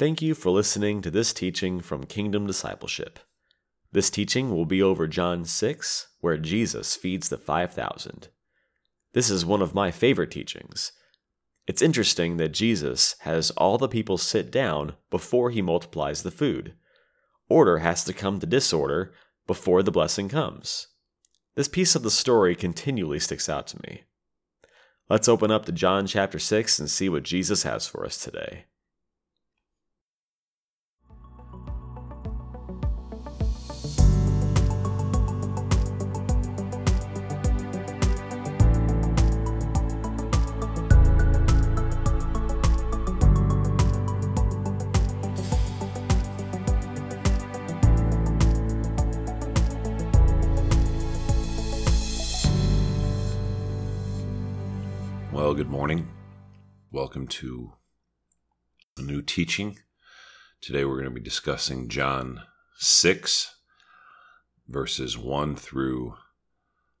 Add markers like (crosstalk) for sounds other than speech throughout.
Thank you for listening to this teaching from Kingdom Discipleship. This teaching will be over John 6, where Jesus feeds the 5,000. This is one of my favorite teachings. It's interesting that Jesus has all the people sit down before he multiplies the food. Order has to come to disorder before the blessing comes. This piece of the story continually sticks out to me. Let's open up to John chapter 6 and see what Jesus has for us today. Well, good morning. Welcome to a new teaching. Today we're going to be discussing John 6, verses 1 through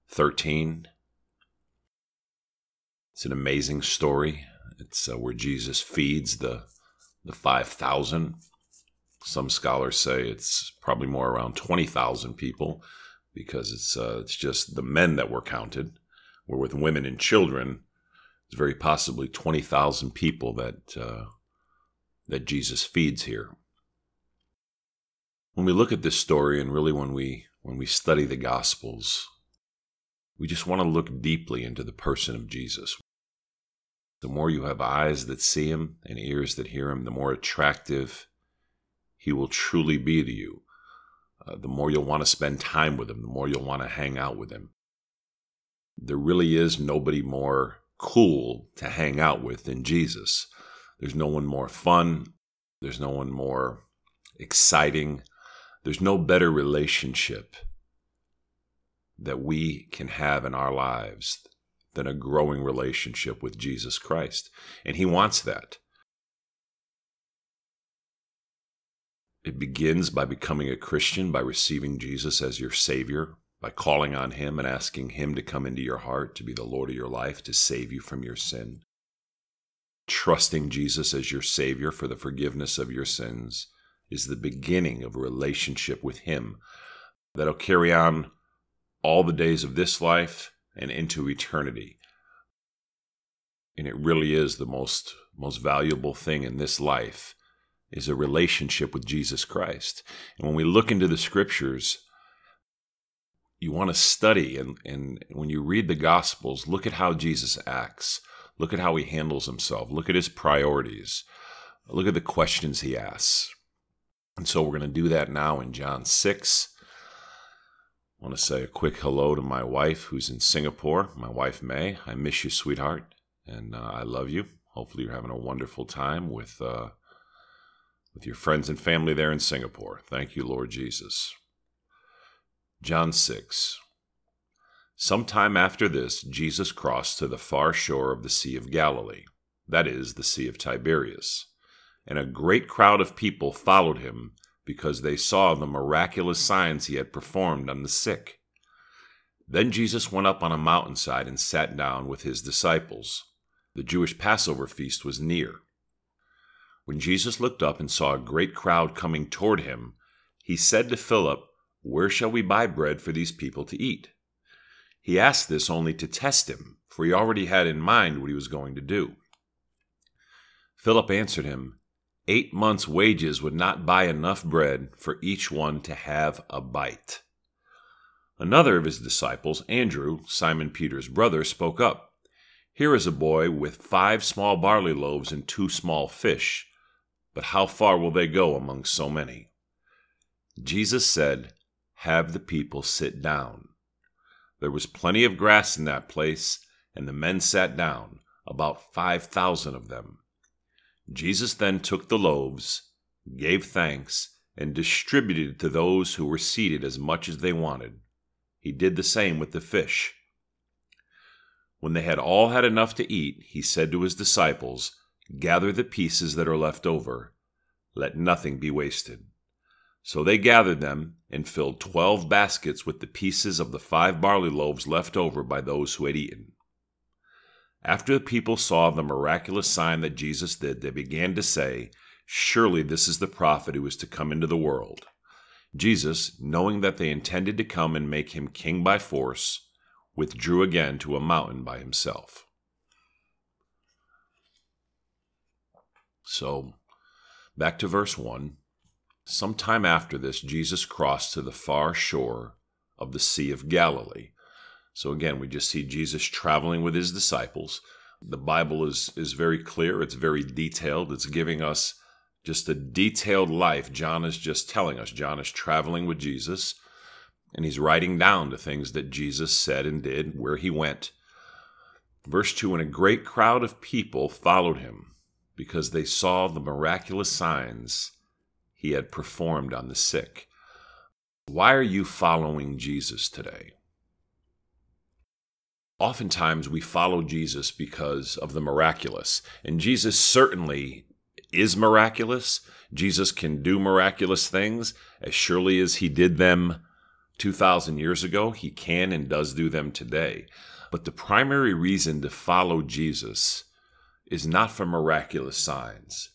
13. It's an amazing story. It's uh, where Jesus feeds the, the 5,000. Some scholars say it's probably more around 20,000 people because it's, uh, it's just the men that were counted, where with women and children, it's very possibly 20,000 people that, uh, that Jesus feeds here. When we look at this story and really when we, when we study the Gospels, we just want to look deeply into the person of Jesus. The more you have eyes that see him and ears that hear him, the more attractive he will truly be to you. Uh, the more you'll want to spend time with him, the more you'll want to hang out with him. There really is nobody more cool to hang out with than Jesus. There's no one more fun. There's no one more exciting. There's no better relationship that we can have in our lives than a growing relationship with Jesus Christ. And He wants that. It begins by becoming a Christian, by receiving Jesus as your Savior, by calling on Him and asking Him to come into your heart, to be the Lord of your life, to save you from your sin. Trusting Jesus as your Savior for the forgiveness of your sins is the beginning of a relationship with Him that'll carry on all the days of this life and into eternity. And it really is the most, most valuable thing in this life is a relationship with Jesus Christ. And when we look into the scriptures, you want to study and, and when you read the gospels look at how jesus acts. Look at how he handles himself. Look at his priorities. Look at the questions he asks. And so we're going to do that now in john 6 i want to say a quick hello to my wife who's in singapore. My wife may i miss you sweetheart and uh, i love you. Hopefully you're having a wonderful time with uh, with your friends and family there in singapore. Thank you lord jesus John 6. Sometime after this, Jesus crossed to the far shore of the Sea of Galilee, that is, the Sea of Tiberias, and a great crowd of people followed him because they saw the miraculous signs he had performed on the sick. Then Jesus went up on a mountainside and sat down with his disciples. The Jewish Passover feast was near. When Jesus looked up and saw a great crowd coming toward him, he said to Philip, where shall we buy bread for these people to eat? He asked this only to test him, for he already had in mind what he was going to do. Philip answered him, Eight months' wages would not buy enough bread for each one to have a bite. Another of his disciples, Andrew, Simon Peter's brother, spoke up. Here is a boy with five small barley loaves and two small fish, but how far will they go among so many? Jesus said, have the people sit down. There was plenty of grass in that place, and the men sat down, about five thousand of them. Jesus then took the loaves, gave thanks, and distributed to those who were seated as much as they wanted. He did the same with the fish. When they had all had enough to eat, he said to his disciples, Gather the pieces that are left over. Let nothing be wasted. So they gathered them and filled twelve baskets with the pieces of the five barley loaves left over by those who had eaten. After the people saw the miraculous sign that Jesus did, they began to say, Surely this is the prophet who is to come into the world. Jesus, knowing that they intended to come and make him king by force, withdrew again to a mountain by himself. So, back to verse 1. Sometime after this, Jesus crossed to the far shore of the Sea of Galilee. So, again, we just see Jesus traveling with his disciples. The Bible is, is very clear, it's very detailed, it's giving us just a detailed life. John is just telling us. John is traveling with Jesus, and he's writing down the things that Jesus said and did, where he went. Verse 2 And a great crowd of people followed him because they saw the miraculous signs he had performed on the sick. Why are you following Jesus today? Oftentimes we follow Jesus because of the miraculous, and Jesus certainly is miraculous. Jesus can do miraculous things as surely as he did them 2,000 years ago. He can and does do them today. But the primary reason to follow Jesus is not for miraculous signs.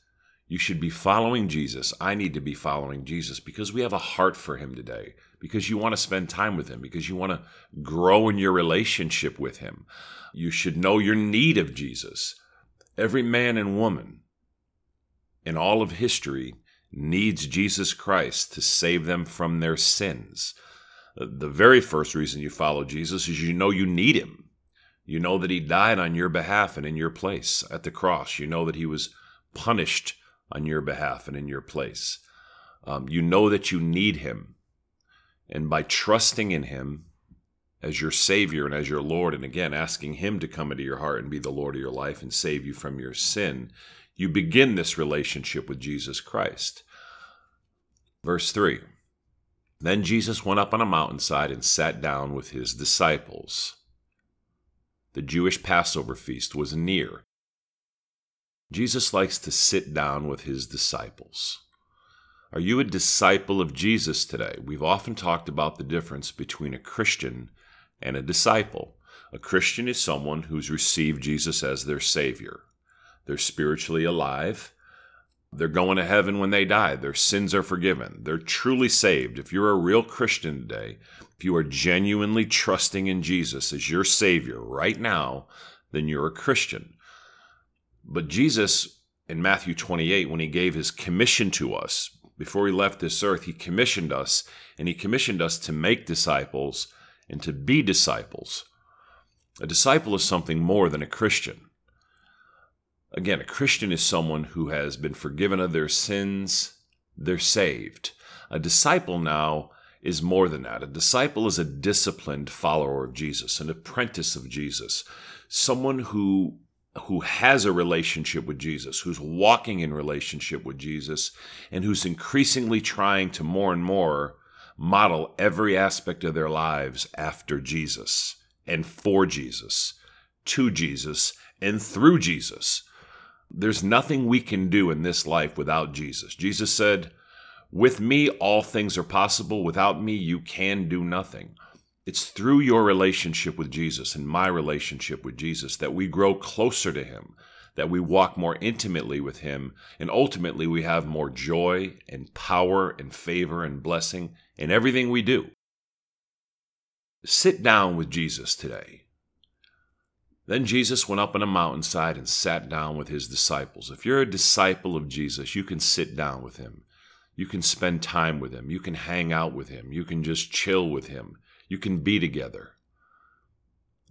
You should be following Jesus. I need to be following Jesus because we have a heart for him today, because you want to spend time with him, because you want to grow in your relationship with him. You should know your need of Jesus. Every man and woman in all of history needs Jesus Christ to save them from their sins. The very first reason you follow Jesus is you know you need him. You know that he died on your behalf and in your place at the cross. You know that he was punished on your behalf and in your place. Um, you know that you need him. And by trusting in him as your Savior and as your Lord, and again asking him to come into your heart and be the Lord of your life and save you from your sin, you begin this relationship with Jesus Christ. Verse 3 Then Jesus went up on a mountainside and sat down with his disciples. The Jewish Passover feast was near. Jesus likes to sit down with his disciples. Are you a disciple of Jesus today? We've often talked about the difference between a Christian and a disciple. A Christian is someone who's received Jesus as their Savior. They're spiritually alive. They're going to heaven when they die. Their sins are forgiven. They're truly saved. If you're a real Christian today, if you are genuinely trusting in Jesus as your Savior right now, then you're a Christian. But Jesus, in Matthew 28, when he gave his commission to us, before he left this earth, he commissioned us, and he commissioned us to make disciples and to be disciples. A disciple is something more than a Christian. Again, a Christian is someone who has been forgiven of their sins, they're saved. A disciple now is more than that. A disciple is a disciplined follower of Jesus, an apprentice of Jesus, someone who who has a relationship with Jesus, who's walking in relationship with Jesus, and who's increasingly trying to more and more model every aspect of their lives after Jesus and for Jesus, to Jesus and through Jesus. There's nothing we can do in this life without Jesus. Jesus said, With me, all things are possible. Without me, you can do nothing. It's through your relationship with Jesus and my relationship with Jesus that we grow closer to Him, that we walk more intimately with Him, and ultimately we have more joy and power and favor and blessing in everything we do. Sit down with Jesus today. Then Jesus went up on a mountainside and sat down with his disciples. If you're a disciple of Jesus, you can sit down with him. You can spend time with him. You can hang out with him. You can just chill with him. You can be together.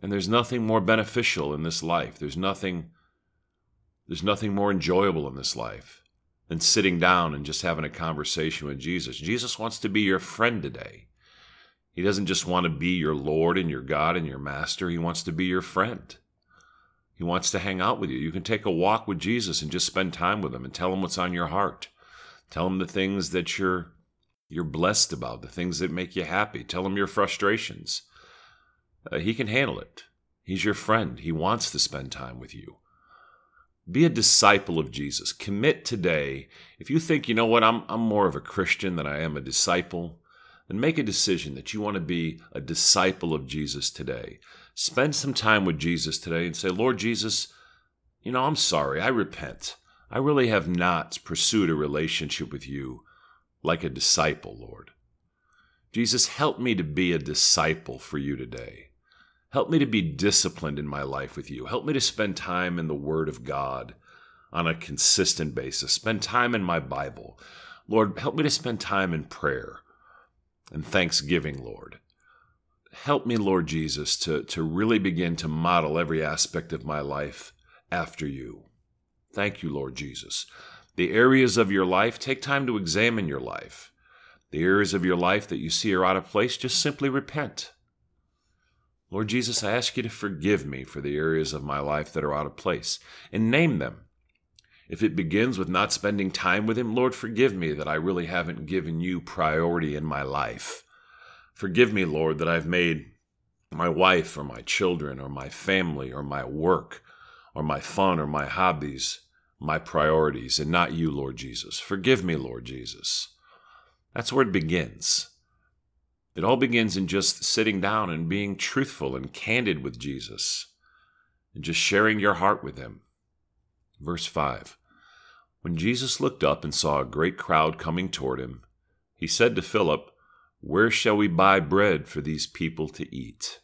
And there's nothing more beneficial in this life. There's nothing there's nothing more enjoyable in this life than sitting down and just having a conversation with Jesus. Jesus wants to be your friend today. He doesn't just want to be your Lord and your God and your master. He wants to be your friend. He wants to hang out with you. You can take a walk with Jesus and just spend time with him and tell him what's on your heart. Tell him the things that you're you're blessed about, the things that make you happy. Tell him your frustrations. Uh, he can handle it. He's your friend. He wants to spend time with you. Be a disciple of Jesus. Commit today. If you think, you know what, I'm, I'm more of a Christian than I am a disciple, then make a decision that you want to be a disciple of Jesus today. Spend some time with Jesus today and say, Lord Jesus, you know, I'm sorry. I repent. I really have not pursued a relationship with you like a disciple, Lord. Jesus, help me to be a disciple for you today. Help me to be disciplined in my life with you. Help me to spend time in the Word of God on a consistent basis. Spend time in my Bible. Lord, help me to spend time in prayer and thanksgiving, Lord. Help me, Lord Jesus, to, to really begin to model every aspect of my life after you. Thank you, Lord Jesus. The areas of your life, take time to examine your life. The areas of your life that you see are out of place, just simply repent. Lord Jesus, I ask you to forgive me for the areas of my life that are out of place and name them. If it begins with not spending time with Him, Lord, forgive me that I really haven't given you priority in my life. Forgive me, Lord, that I've made my wife or my children or my family or my work or my fun or my hobbies my priorities and not you, Lord Jesus. Forgive me, Lord Jesus. That's where it begins. It all begins in just sitting down and being truthful and candid with Jesus and just sharing your heart with him. Verse 5 When Jesus looked up and saw a great crowd coming toward him, he said to Philip, Where shall we buy bread for these people to eat?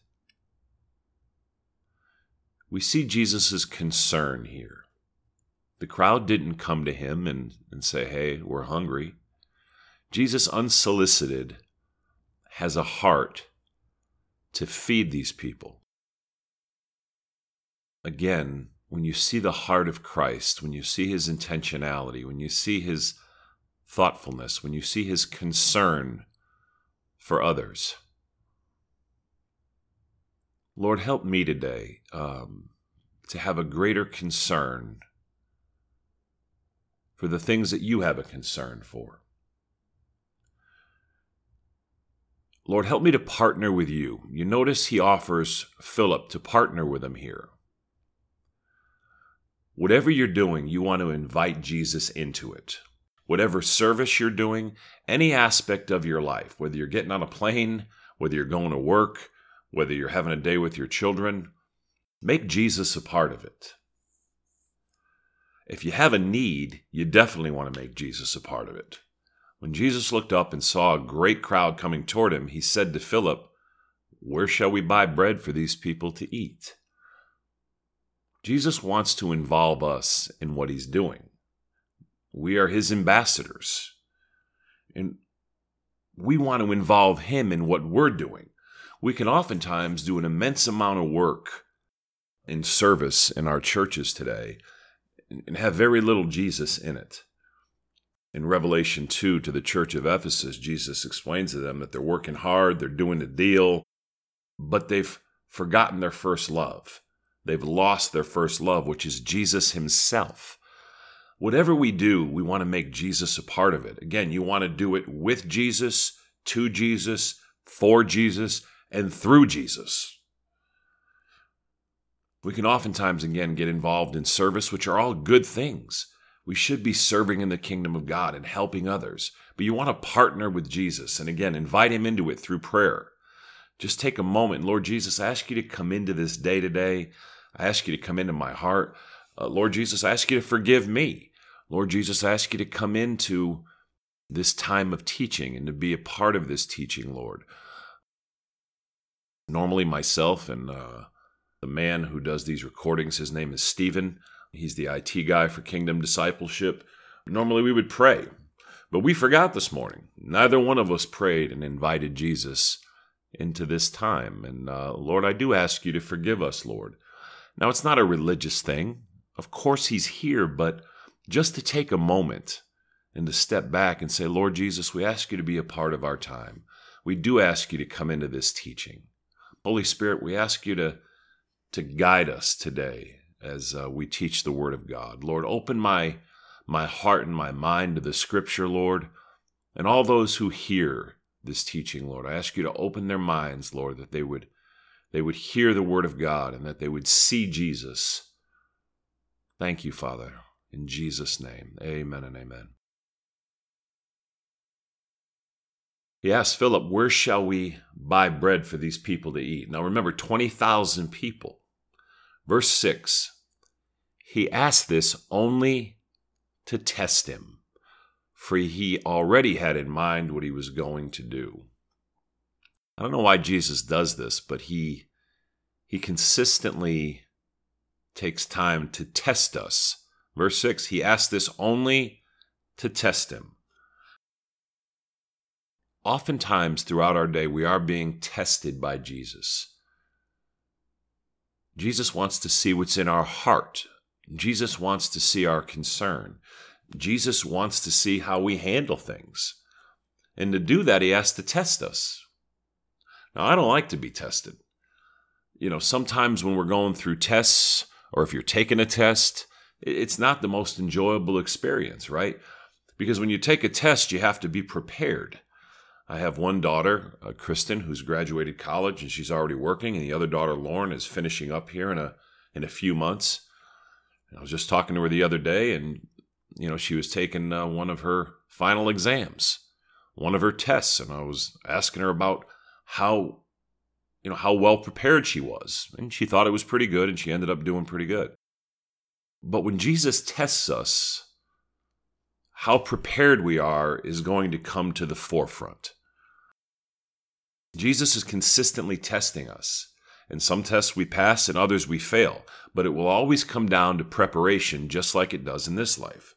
We see Jesus' concern here. The crowd didn't come to him and, and say, Hey, we're hungry. Jesus, unsolicited, has a heart to feed these people. Again, when you see the heart of Christ, when you see his intentionality, when you see his thoughtfulness, when you see his concern for others, Lord, help me today um, to have a greater concern for the things that you have a concern for. Lord, help me to partner with you. You notice he offers Philip to partner with him here. Whatever you're doing, you want to invite Jesus into it. Whatever service you're doing, any aspect of your life, whether you're getting on a plane, whether you're going to work, whether you're having a day with your children, make Jesus a part of it if you have a need, you definitely want to make Jesus a part of it. When Jesus looked up and saw a great crowd coming toward him, he said to Philip, Where shall we buy bread for these people to eat? Jesus wants to involve us in what he's doing. We are his ambassadors. And we want to involve him in what we're doing. We can oftentimes do an immense amount of work in service in our churches today and have very little Jesus in it. In Revelation 2 to the church of Ephesus, Jesus explains to them that they're working hard, they're doing a deal, but they've forgotten their first love. They've lost their first love, which is Jesus Himself. Whatever we do, we want to make Jesus a part of it. Again, you want to do it with Jesus, to Jesus, for Jesus, and through Jesus. We can oftentimes, again, get involved in service, which are all good things. We should be serving in the kingdom of God and helping others. But you want to partner with Jesus and, again, invite him into it through prayer. Just take a moment. Lord Jesus, I ask you to come into this day today. I ask you to come into my heart. Uh, Lord Jesus, I ask you to forgive me. Lord Jesus, I ask you to come into this time of teaching and to be a part of this teaching, Lord. Normally, myself and uh, the man who does these recordings. His name is Stephen. He's the IT guy for Kingdom Discipleship. Normally we would pray, but we forgot this morning. Neither one of us prayed and invited Jesus into this time. And uh, Lord, I do ask you to forgive us, Lord. Now, it's not a religious thing. Of course, He's here, but just to take a moment and to step back and say, Lord Jesus, we ask you to be a part of our time. We do ask you to come into this teaching. Holy Spirit, we ask you to to guide us today as uh, we teach the Word of God. Lord, open my my heart and my mind to the Scripture, Lord, and all those who hear this teaching, Lord. I ask you to open their minds, Lord, that they would they would hear the Word of God and that they would see Jesus. Thank you, Father. In Jesus' name, amen and amen. He asked Philip, Where shall we buy bread for these people to eat? Now remember, 20,000 people. Verse 6 He asked this only to test him, for he already had in mind what he was going to do. I don't know why Jesus does this, but he he consistently takes time to test us. Verse 6, he asked this only to test him. Oftentimes throughout our day, we are being tested by Jesus. Jesus wants to see what's in our heart. Jesus wants to see our concern. Jesus wants to see how we handle things. And to do that, he has to test us. Now, I don't like to be tested. You know, sometimes when we're going through tests, or if you're taking a test, it's not the most enjoyable experience, right? Because when you take a test, you have to be prepared. I have one daughter, uh, Kristen, who's graduated college and she's already working, and the other daughter, Lauren, is finishing up here in a in a few months. And I was just talking to her the other day, and you know she was taking uh, one of her final exams, one of her tests, and I was asking her about how you know how well prepared she was, and she thought it was pretty good, and she ended up doing pretty good. But when Jesus tests us, how prepared we are is going to come to the forefront. Jesus is consistently testing us. and some tests we pass and others we fail, but it will always come down to preparation, just like it does in this life.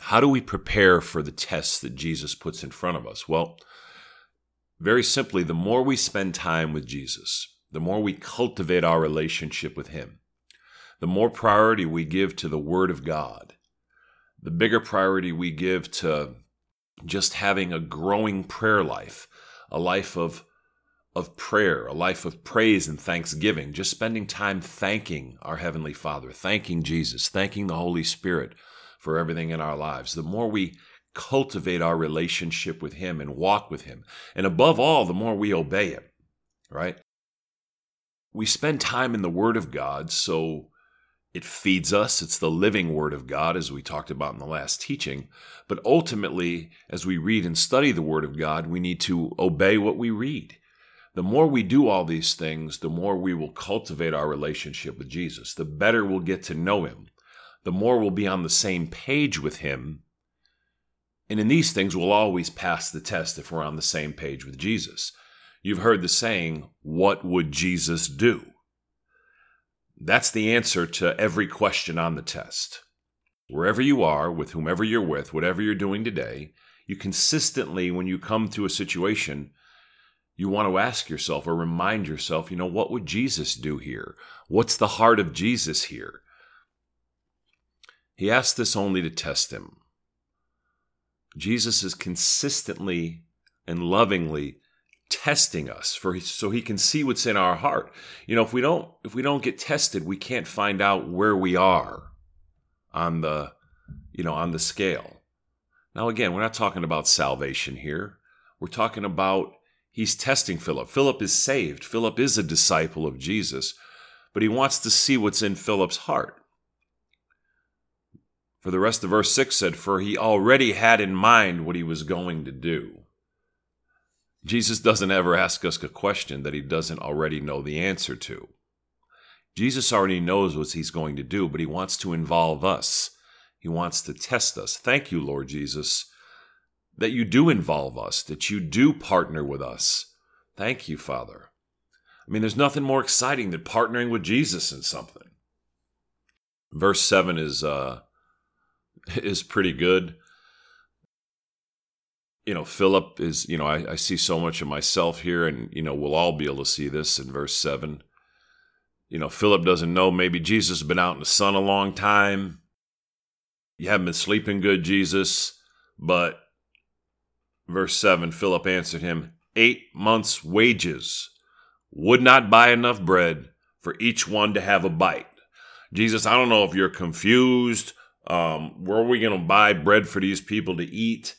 How do we prepare for the tests that Jesus puts in front of us? Well, very simply, the more we spend time with Jesus, the more we cultivate our relationship with Him, the more priority we give to the Word of God, the bigger priority we give to just having a growing prayer life, a life of of prayer, a life of praise and thanksgiving, just spending time thanking our Heavenly Father, thanking Jesus, thanking the Holy Spirit for everything in our lives. The more we cultivate our relationship with Him and walk with Him, and above all, the more we obey Him, right? We spend time in the Word of God, so it feeds us. It's the living Word of God, as we talked about in the last teaching. But ultimately, as we read and study the Word of God, we need to obey what we read. The more we do all these things, the more we will cultivate our relationship with Jesus. The better we'll get to know Him. The more we'll be on the same page with Him. And in these things, we'll always pass the test if we're on the same page with Jesus. You've heard the saying, What would Jesus do? That's the answer to every question on the test. Wherever you are, with whomever you're with, whatever you're doing today, you consistently, when you come to a situation, you want to ask yourself or remind yourself, you know, what would Jesus do here? What's the heart of Jesus here? He asked this only to test him. Jesus is consistently and lovingly testing us for so he can see what's in our heart. You know, if we don't if we don't get tested, we can't find out where we are on the you know, on the scale. Now again, we're not talking about salvation here. We're talking about he's testing Philip. Philip is saved. Philip is a disciple of Jesus, but he wants to see what's in Philip's heart. For the rest of verse 6 said, For he already had in mind what he was going to do. Jesus doesn't ever ask us a question that he doesn't already know the answer to. Jesus already knows what he's going to do, but he wants to involve us. He wants to test us. Thank you, Lord Jesus, that you do involve us, that you do partner with us. Thank you, Father. I mean, there's nothing more exciting than partnering with Jesus in something. Verse 7 is uh (laughs) is pretty good you know, Philip is, you know, I, I, see so much of myself here, and, you know, we'll all be able to see this in verse 7. You know, Philip doesn't know maybe Jesus has been out in the sun a long time. You haven't been sleeping good, Jesus. But verse 7 Philip answered him, Eight months' wages would not buy enough bread for each one to have a bite. Jesus, I don't know if you're confused. Um, where are we going to buy bread for these people to eat?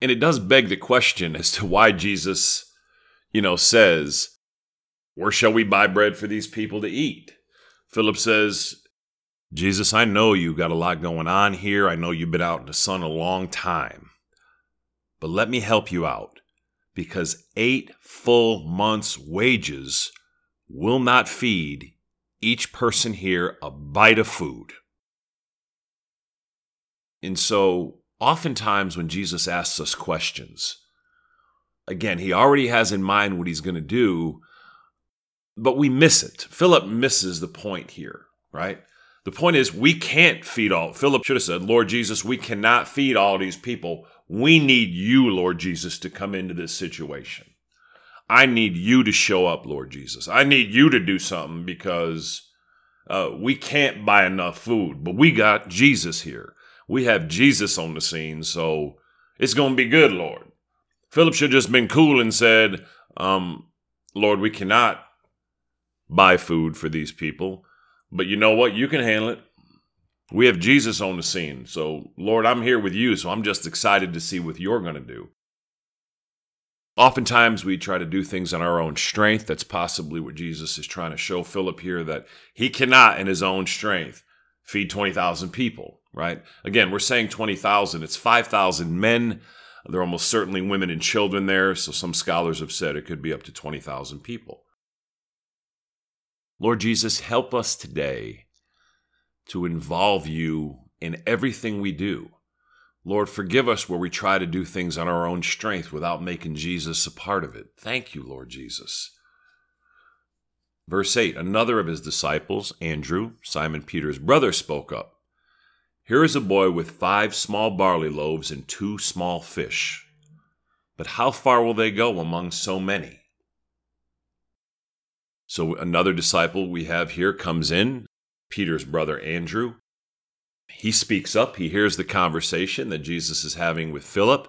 And it does beg the question as to why Jesus, you know, says, Where shall we buy bread for these people to eat? Philip says, Jesus, I know you've got a lot going on here. I know you've been out in the sun a long time. But let me help you out because eight full months' wages will not feed each person here a bite of food. And so, oftentimes, when Jesus asks us questions, again, he already has in mind what he's going to do, but we miss it. Philip misses the point here, right? The point is, we can't feed all. Philip should have said, Lord Jesus, we cannot feed all these people. We need you, Lord Jesus, to come into this situation. I need you to show up, Lord Jesus. I need you to do something because uh, we can't buy enough food, but we got Jesus here. We have Jesus on the scene, so it's going to be good, Lord. Philip should have just been cool and said, um, Lord, we cannot buy food for these people, but you know what? You can handle it. We have Jesus on the scene. So, Lord, I'm here with you, so I'm just excited to see what you're going to do. Oftentimes, we try to do things on our own strength. That's possibly what Jesus is trying to show Philip here that he cannot, in his own strength, feed 20,000 people, right? Again, we're saying 20,000, it's 5,000 men. There are almost certainly women and children there, so some scholars have said it could be up to 20,000 people. Lord Jesus, help us today to involve you in everything we do. Lord, forgive us where we try to do things on our own strength without making Jesus a part of it. Thank you, Lord Jesus. Verse 8 Another of his disciples, Andrew, Simon Peter's brother, spoke up. Here is a boy with five small barley loaves and two small fish. But how far will they go among so many? So another disciple we have here comes in, Peter's brother Andrew he speaks up. He hears the conversation that Jesus is having with Philip.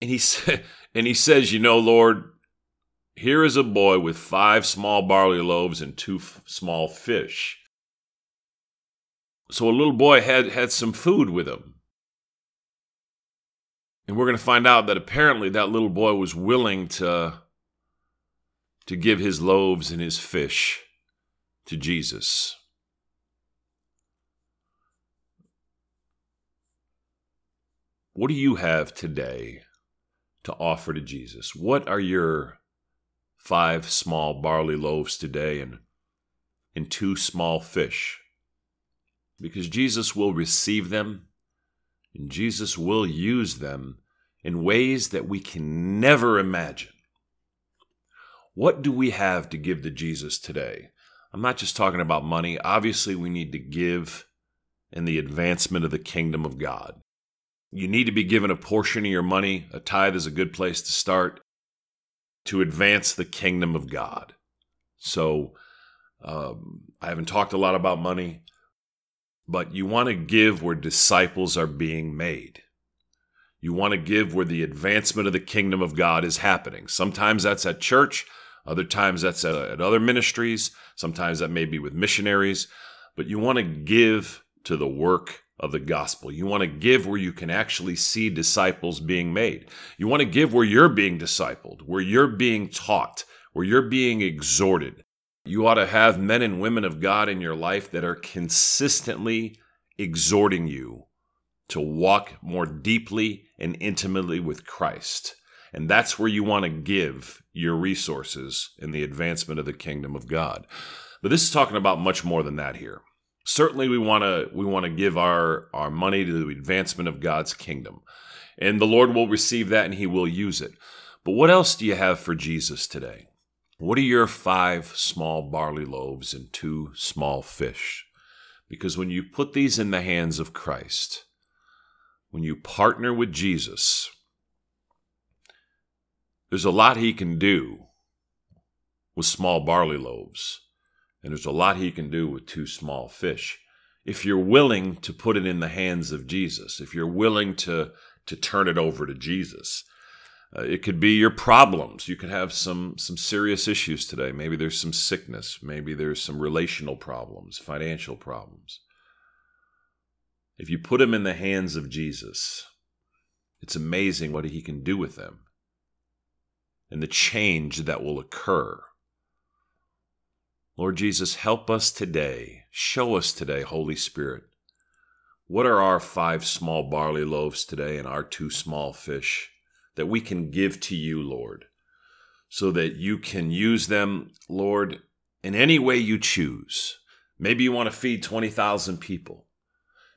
And he, (laughs) sa- and he says, You know, Lord, here is a boy with five small barley loaves and two f- small fish. So a little boy had, had some food with him. And we're going to find out that apparently that little boy was willing to, to give his loaves and his fish to Jesus. What do you have today to offer to Jesus? What are your five small barley loaves today and, and two small fish? Because Jesus will receive them and Jesus will use them in ways that we can never imagine. What do we have to give to Jesus today? I'm not just talking about money. Obviously, we need to give in the advancement of the kingdom of God. You need to be given a portion of your money. A tithe is a good place to start to advance the kingdom of God. So, um, I haven't talked a lot about money, but you want to give where disciples are being made. You want to give where the advancement of the kingdom of God is happening. Sometimes that's at church, other times that's at, other ministries, sometimes that may be with missionaries, but you want to give to the work of the gospel. You want to give where you can actually see disciples being made. You want to give where you're being discipled, where you're being taught, where you're being exhorted. You ought to have men and women of God in your life that are consistently exhorting you to walk more deeply and intimately with Christ. And that's where you want to give your resources in the advancement of the kingdom of God. But this is talking about much more than that here certainly we want to we want to give our our money to the advancement of God's kingdom. And the Lord will receive that and he will use it. But what else do you have for Jesus today? What are your five small barley loaves and two small fish? Because when you put these in the hands of Christ, when you partner with Jesus, there's a lot he can do with small barley loaves. And there's a lot he can do with two small fish. If you're willing to put it in the hands of Jesus, if you're willing to, to turn it over to Jesus, uh, it could be your problems. You could have some, some serious issues today. Maybe there's some sickness. Maybe there's some relational problems, financial problems. If you put them in the hands of Jesus, it's amazing what he can do with them and the change that will occur Lord Jesus, help us today. Show us today, Holy Spirit. What are our five small barley loaves today and our two small fish that we can give to you, Lord, so that you can use them, Lord, in any way you choose? Maybe you want to feed 20,000 people.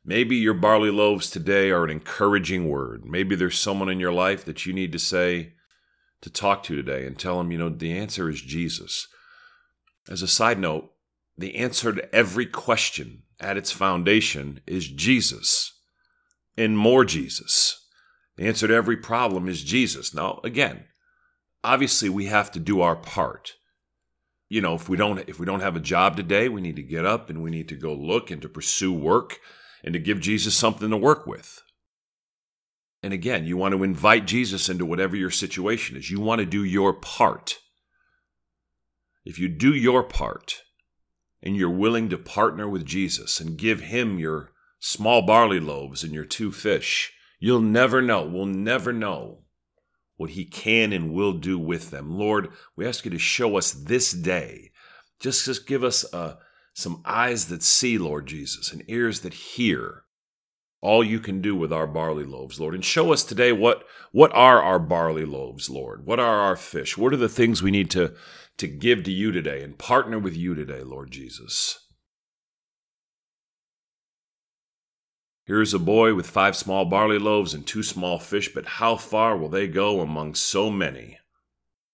Maybe your barley loaves today are an encouraging word. Maybe there's someone in your life that you need to say, to talk to today and tell them, you know, the answer is Jesus. As a side note, the answer to every question at its foundation is Jesus and more Jesus. The answer to every problem is Jesus. Now, again, obviously we have to do our part. You know, if we don't if we don't have a job today, we need to get up and we need to go look and to pursue work and to give Jesus something to work with. And again, you want to invite Jesus into whatever your situation is. You want to do your part. If you do your part and you're willing to partner with Jesus and give him your small barley loaves and your two fish, you'll never know, we'll never know what he can and will do with them. Lord, we ask you to show us this day. Just, just give us uh, some eyes that see, Lord Jesus, and ears that hear all you can do with our barley loaves, Lord. And show us today what, what are our barley loaves, Lord? What are our fish? What are the things we need to, to give to you today and partner with you today, Lord Jesus? Here's a boy with five small barley loaves and two small fish, but how far will they go among so many?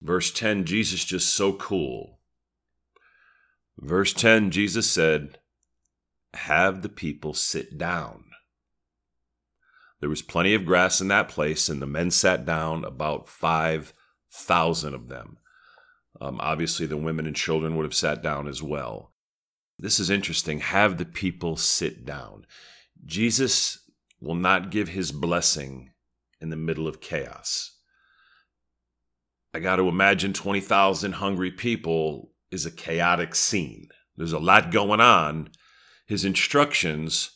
Verse 10, Jesus just so cool. Verse 10, Jesus said, Have the people sit down. There was plenty of grass in that place, and the men sat down, about 5,000 of them. Um, obviously, the women and children would have sat down as well. This is interesting. Have the people sit down. Jesus will not give his blessing in the middle of chaos. I got to imagine 20,000 hungry people is a chaotic scene. There's a lot going on. His instructions,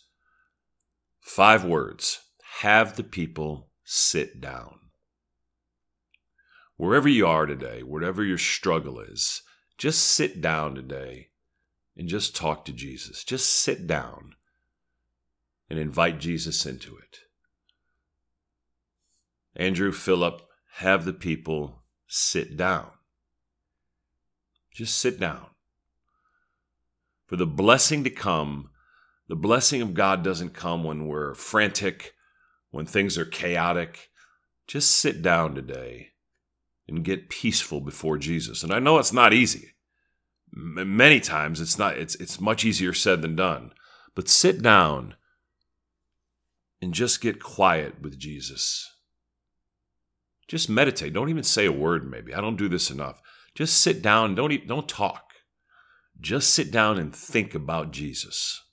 five words have the people sit down. Wherever you are today, whatever your struggle is, just sit down today and just talk to Jesus. Just sit down and invite Jesus into it. Andrew, Philip, have the people sit down. Just sit down. For the blessing to come, the blessing of God doesn't come when we're frantic when things are chaotic, just sit down today and get peaceful before Jesus. And I know it's not easy. M- many times it's not it's it's much easier said than done. But sit down and just get quiet with Jesus. Just meditate. Don't even say a word maybe. I don't do this enough. Just sit down, don't eat, don't talk. Just sit down and think about Jesus.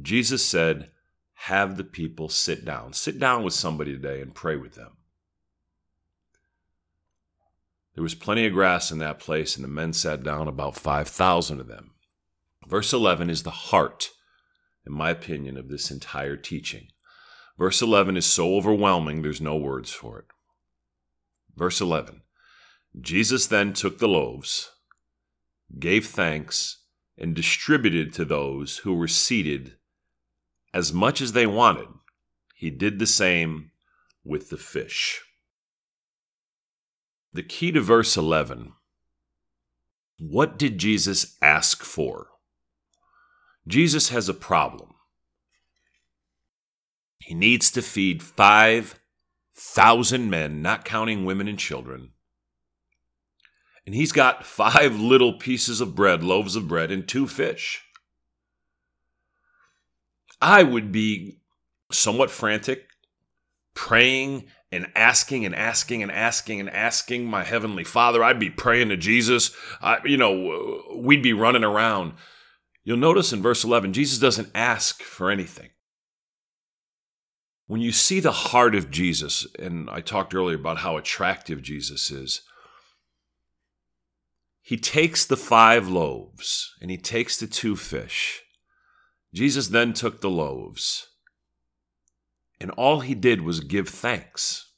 Jesus said, have the people sit down. Sit down with somebody today and pray with them. There was plenty of grass in that place, and the men sat down, about 5,000 of them. Verse 11 is the heart, in my opinion, of this entire teaching. Verse 11 is so overwhelming, there's no words for it. Verse 11 Jesus then took the loaves, gave thanks, and distributed to those who were seated as much as they wanted, he did the same with the fish. The key to verse 11 what did Jesus ask for? Jesus has a problem. He needs to feed 5,000 men, not counting women and children. And he's got five little pieces of bread, loaves of bread, and two fish. I would be somewhat frantic, praying and asking and asking and asking and asking my heavenly Father. I'd be praying to Jesus. I, you know, we'd be running around. You'll notice in verse 11, Jesus doesn't ask for anything. When you see the heart of Jesus, and I talked earlier about how attractive Jesus is, he takes the five loaves and he takes the two fish Jesus then took the loaves, and all he did was give thanks.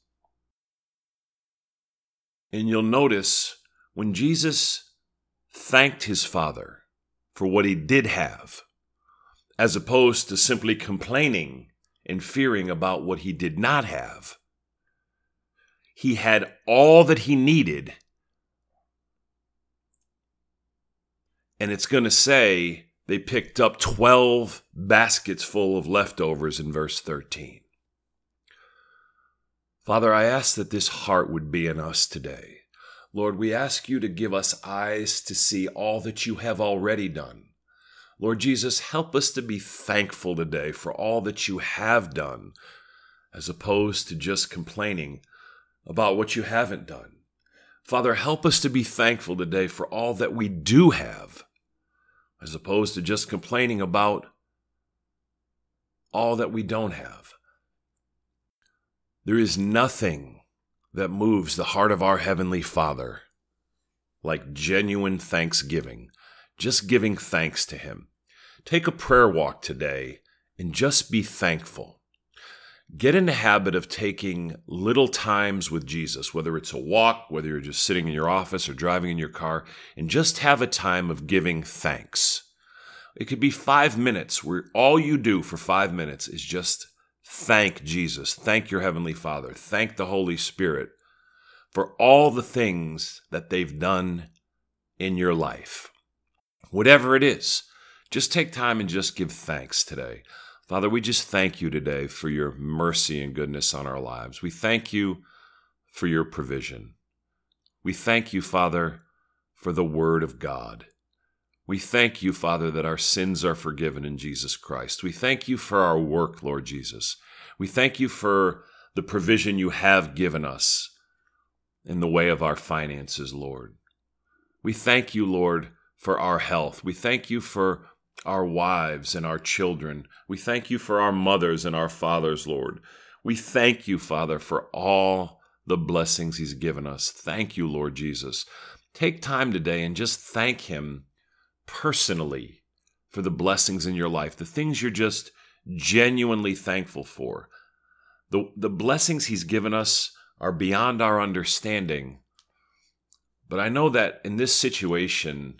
And you'll notice when Jesus thanked his Father for what he did have, as opposed to simply complaining and fearing about what he did not have, he had all that he needed. And it's going to say they picked up 12 baskets full of leftovers in verse 13. Father, I ask that this heart would be in us today. Lord, we ask you to give us eyes to see all that you have already done. Lord Jesus, help us to be thankful today for all that you have done, as opposed to just complaining about what you haven't done. Father, help us to be thankful today for all that we do have, as opposed to just complaining about all that we don't have. There is nothing that moves the heart of our Heavenly Father like genuine thanksgiving, just giving thanks to Him. Take a prayer walk today and just be thankful. Get in the habit of taking little times with Jesus, whether it's a walk, whether you're just sitting in your office or driving in your car, and just have a time of giving thanks. It could be five minutes where all you do for five minutes is just thank Jesus, thank your Heavenly Father, thank the Holy Spirit for all the things that they've done in your life. Whatever it is, just take time and just give thanks today. Father, we just thank you today for your mercy and goodness on our lives. We thank you for your provision. We thank you, Father, for the Word of God. We thank you, Father, that our sins are forgiven in Jesus Christ. We thank you for our work, Lord Jesus. We thank you for the provision you have given us in the way of our finances, Lord. We thank you, Lord, for our health. We thank you for our wives and our children. We thank you for our mothers and our fathers, Lord. We thank you, Father, for all the blessings He's given us. Thank you, Lord Jesus. Take time today and just thank Him personally for the blessings in your life, the things you're just genuinely thankful for. The, the blessings He's given us are beyond our understanding. But I know that in this situation,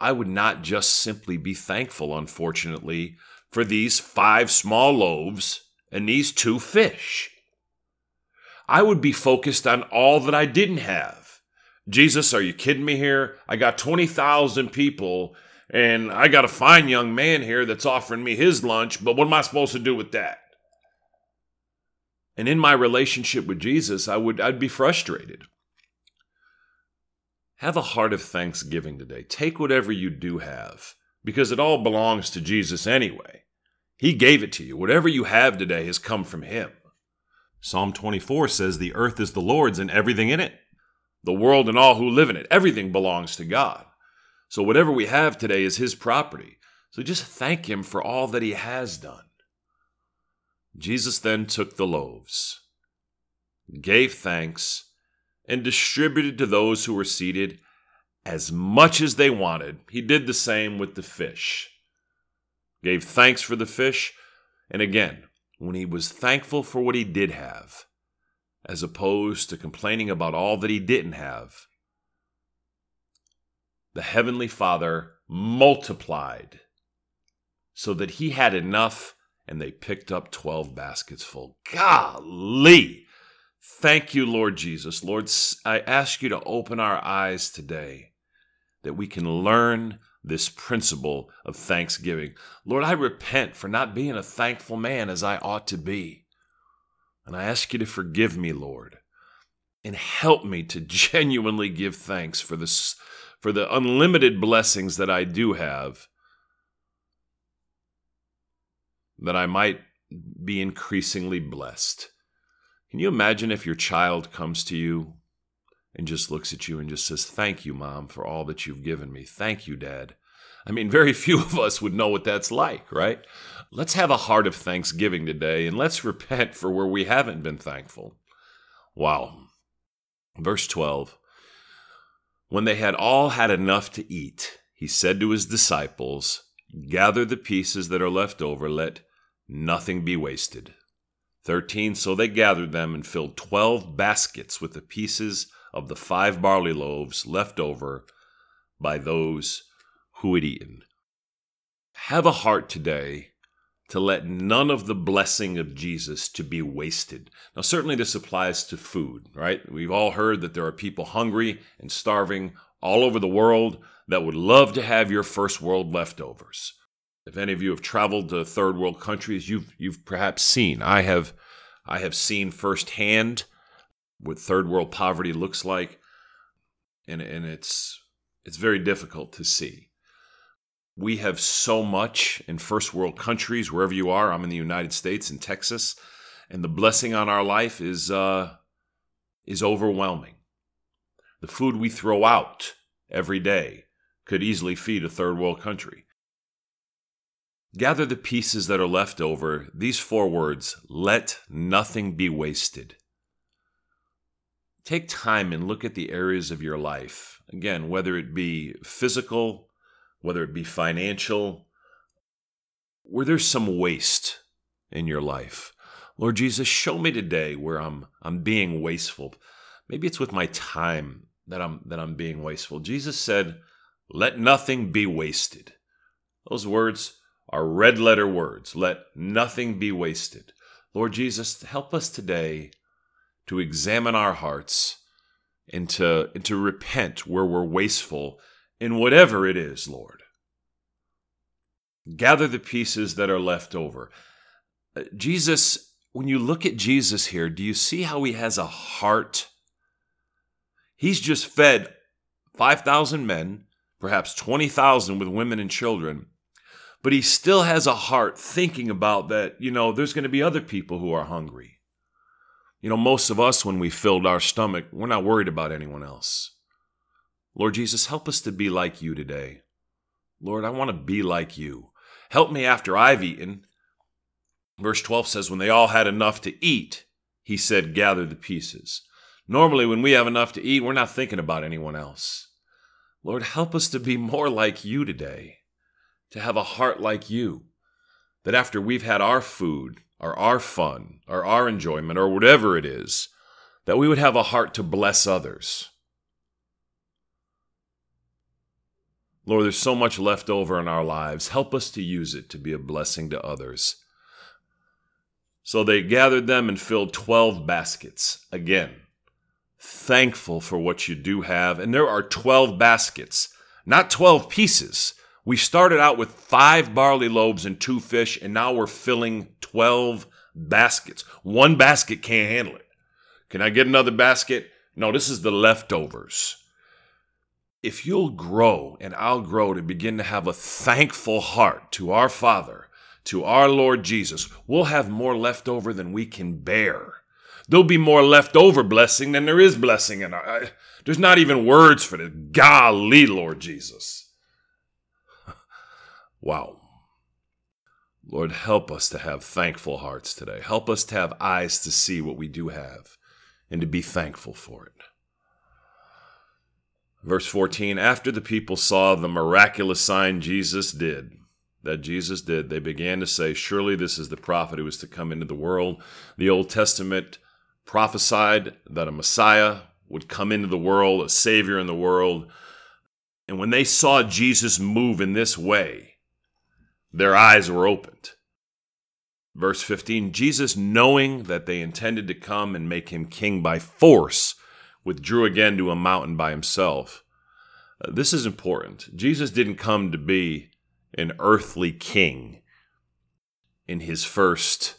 I would not just simply be thankful, unfortunately, for these five small loaves and these two fish. I would be focused on all that I didn't have. Jesus, are you kidding me here? I got 20,000 people and I got a fine young man here that's offering me his lunch, but what am I supposed to do with that? And in my relationship with Jesus, I would I'd be frustrated. Have a heart of thanksgiving today. Take whatever you do have, because it all belongs to Jesus anyway. He gave it to you. Whatever you have today has come from Him. Psalm 24 says, The earth is the Lord's and everything in it. The world and all who live in it. Everything belongs to God. So whatever we have today is His property. So just thank Him for all that He has done. Jesus then took the loaves, gave thanks, and distributed to those who were seated as much as they wanted. He did the same with the fish. Gave thanks for the fish, and again, when he was thankful for what he did have, as opposed to complaining about all that he didn't have, the Heavenly Father multiplied so that he had enough and they picked up 12 baskets full. Golly! Thank you, Lord Jesus. Lord, I ask you to open our eyes today that we can learn this principle of thanksgiving. Lord, I repent for not being a thankful man as I ought to be. And I ask you to forgive me, Lord, and help me to (laughs) genuinely give thanks for this for the unlimited blessings that I do have that I might be increasingly blessed. Can you imagine if your child comes to you and just looks at you and just says, Thank you, mom, for all that you've given me. Thank you, dad. I mean, very (laughs) few of us would know what that's like, right? Let's have a heart of thanksgiving today and let's repent for where we haven't been thankful. Wow. Verse 12 When they had all had enough to eat, he said to his disciples, Gather the pieces that are left over, let nothing be wasted. 13 So they gathered them and filled twelve baskets with the pieces of the five barley loaves left over by those who had eaten. Have a heart today to let none of the blessing of Jesus to be wasted. Now certainly this applies to food, right? We've all heard that there are people hungry and starving all over the world that would love to have your first world leftovers. If any of you have traveled to third world countries, you've you've perhaps seen. I have I have seen firsthand what third world poverty looks like, and and it's it's very difficult to see. We have so much in first world countries, wherever you are. I'm in the United States, in Texas, and the blessing on our life is uh, is overwhelming. The food we throw out every day could easily feed a third world country. Gather the pieces that are left over, these four words let nothing be wasted. Take time and look at the areas of your life, again, whether it be physical, whether it be financial, where there's some waste in your life. Lord Jesus, show me today where I'm I'm being wasteful. Maybe it's with my time that I'm that I'm being wasteful. Jesus said, "Let nothing be wasted." Those words are red letter words. Let nothing be wasted. Lord Jesus, help us today to examine our hearts and to, and to repent where we're wasteful in whatever it is, Lord. Gather the pieces that are left over. Uh, Jesus, when you look at Jesus here, do you see how he has a heart? He's just fed 5,000 men, perhaps 20,000 with women and children but he still has a heart thinking about that, you know, there's going to be other people who are hungry. You know, most of us, when we filled our stomach, we're not worried about anyone else. Lord Jesus, help us to be like you today. Lord, I want to be like you. Help me after I've eaten. Verse 12 says, When they all had enough to eat, he said, Gather the pieces. Normally, when we have enough to eat, we're not thinking about anyone else. Lord, help us to be more like you today to have a heart like you. That after we've had our food, or our fun, or our enjoyment, or whatever it is, that we would have a heart to bless others. Lord, there's so much left over in our lives. Help us to use it to be a blessing to others. So they gathered them and filled 12 baskets. Again, thankful for what you do have. And there are 12 baskets, not 12 pieces. We started out with five barley loaves and two fish, and now we're filling 12 baskets. One basket can't handle it. Can I get another basket? No, this is the leftovers. If you'll grow and I'll grow to begin to have a thankful heart to our Father, to our Lord Jesus, we'll have more left over than we can bear. There'll be more left over blessing than there is blessing. And there's not even words for this. Golly, Lord Jesus. (laughs) Wow. Lord, help us to have thankful hearts today. Help us to have eyes to see what we do have and to be thankful for it. Verse 14 After the people saw the miraculous sign Jesus did, that Jesus did, they began to say, Surely this is the prophet who is to come into the world. The Old Testament prophesied that a Messiah would come into the world, a Savior in the world. And when they saw Jesus move in this way, their eyes were opened. Verse 15 Jesus, knowing that they intended to come and make him king by force, withdrew again to a mountain by himself. Uh, this is important. Jesus didn't come to be an earthly king in his first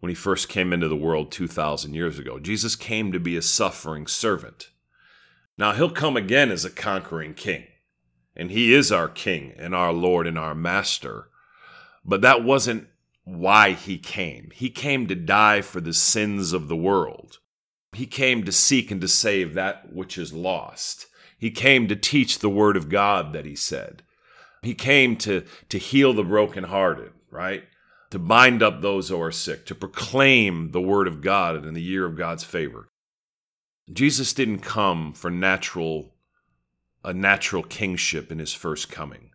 when he first came into the world 2000 years ago. Jesus came to be a suffering servant. Now he'll come again as a conquering king and he is our king and our lord and our master. But that wasn't why he came. He came to die for the sins of the world. He came to seek and to save that which is lost. He came to teach the word of God that he said. He came to, to heal the brokenhearted, right? To bind up those who are sick, to proclaim the word of God in the year of God's favor. Jesus didn't come for natural a natural kingship in his first coming.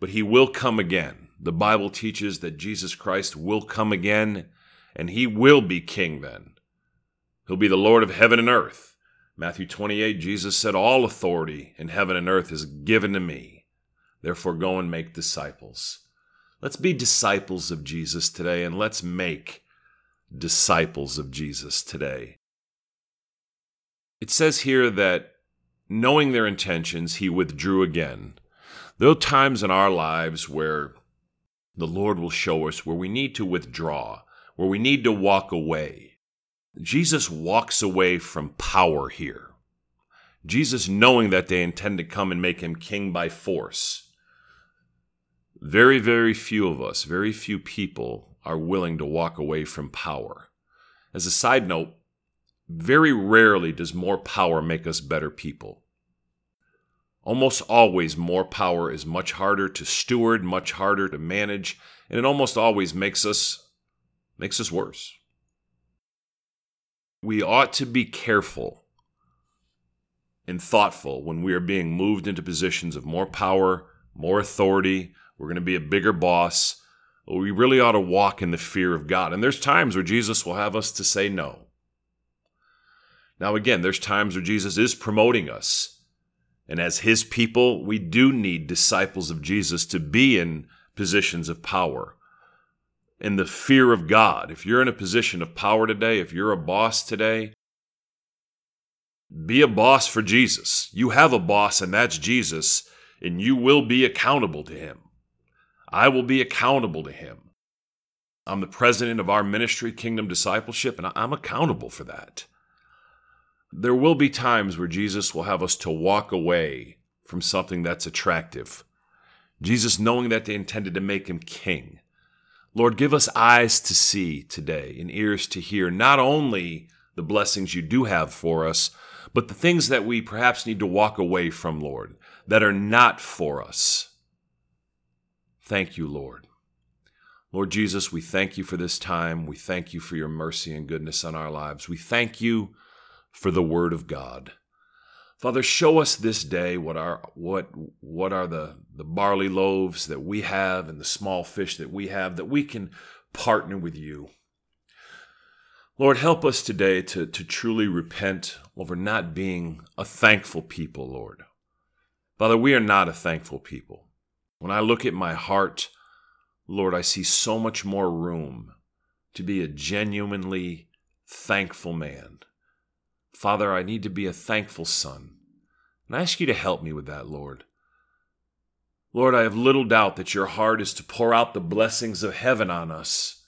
But he will come again. The Bible teaches that Jesus Christ will come again, and he will be king then. He'll be the Lord of heaven and earth. Matthew 28, Jesus said, All authority in heaven and earth is given to me. Therefore, go and make disciples. Let's be disciples of Jesus today, and let's make disciples of Jesus today. It says here that knowing their intentions, he withdrew again. There are times in our lives where the Lord will show us where we need to withdraw, where we need to walk away. Jesus walks away from power here. Jesus, knowing that they intend to come and make him king by force. Very, very few of us, very few people are willing to walk away from power. As a side note, very rarely does more power make us better people. Almost always, more power is much harder to steward, much harder to manage, and it almost always makes us makes us worse. We ought to be careful and thoughtful when we are being moved into positions of more power, more authority. We're going to be a bigger boss. We really ought to walk in the fear of God. And there's times where Jesus will have us to say no. Now, again, there's times where Jesus is promoting us and as his people, we do need disciples of Jesus to be in positions of power. In the fear of God. If you're in a position of power today, if you're a boss today, be a boss for Jesus. You have a boss, and that's Jesus, and you will be accountable to him. I will be accountable to him. I'm the president of our ministry, Kingdom Discipleship, and I'm accountable for that. There will be times where Jesus will have us to walk away from something that's attractive. Jesus, knowing that they intended to make him king. Lord, give us eyes to see today and ears to hear not only the blessings you do have for us, but the things that we perhaps need to walk away from, Lord, that are not for us. Thank you, Lord. Lord Jesus, we thank you for this time. We thank you for your mercy and goodness on our lives. We thank you for the word of God. Father, show us this day what are what what are the, the barley loaves that we have and the small fish that we have that we can partner with you. Lord, help us today to, to truly repent over not being a thankful people, Lord. Father, we are not a thankful people. When I look at my heart, Lord, I see so much more room to be a genuinely thankful man. Father, I need to be a thankful son. And I ask you to help me with that, Lord. Lord, I have little doubt that your heart is to pour out the blessings of heaven on us.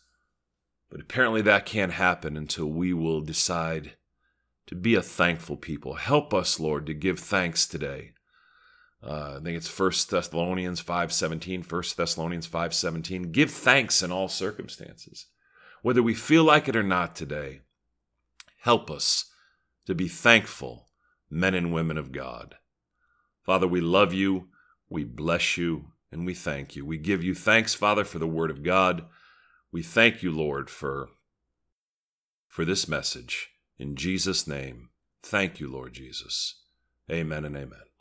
But apparently that can't happen until we will decide to be a thankful people. Help us, Lord, to give thanks today. Uh, I think it's 1 Thessalonians 5.17, 1 Thessalonians 5.17. Give thanks in all circumstances. Whether we feel like it or not today, help us to be thankful men and women of God. Father, we love you, we bless you, and we thank you. We give you thanks, Father, for the word of God. We thank you, Lord, for, for this message. In Jesus' name, thank you, Lord Jesus. Amen and amen.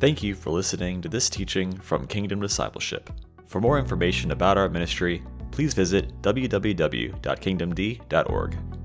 Thank you for listening to this teaching from Kingdom Discipleship. For more information about our ministry, please visit www.kingdomd.org.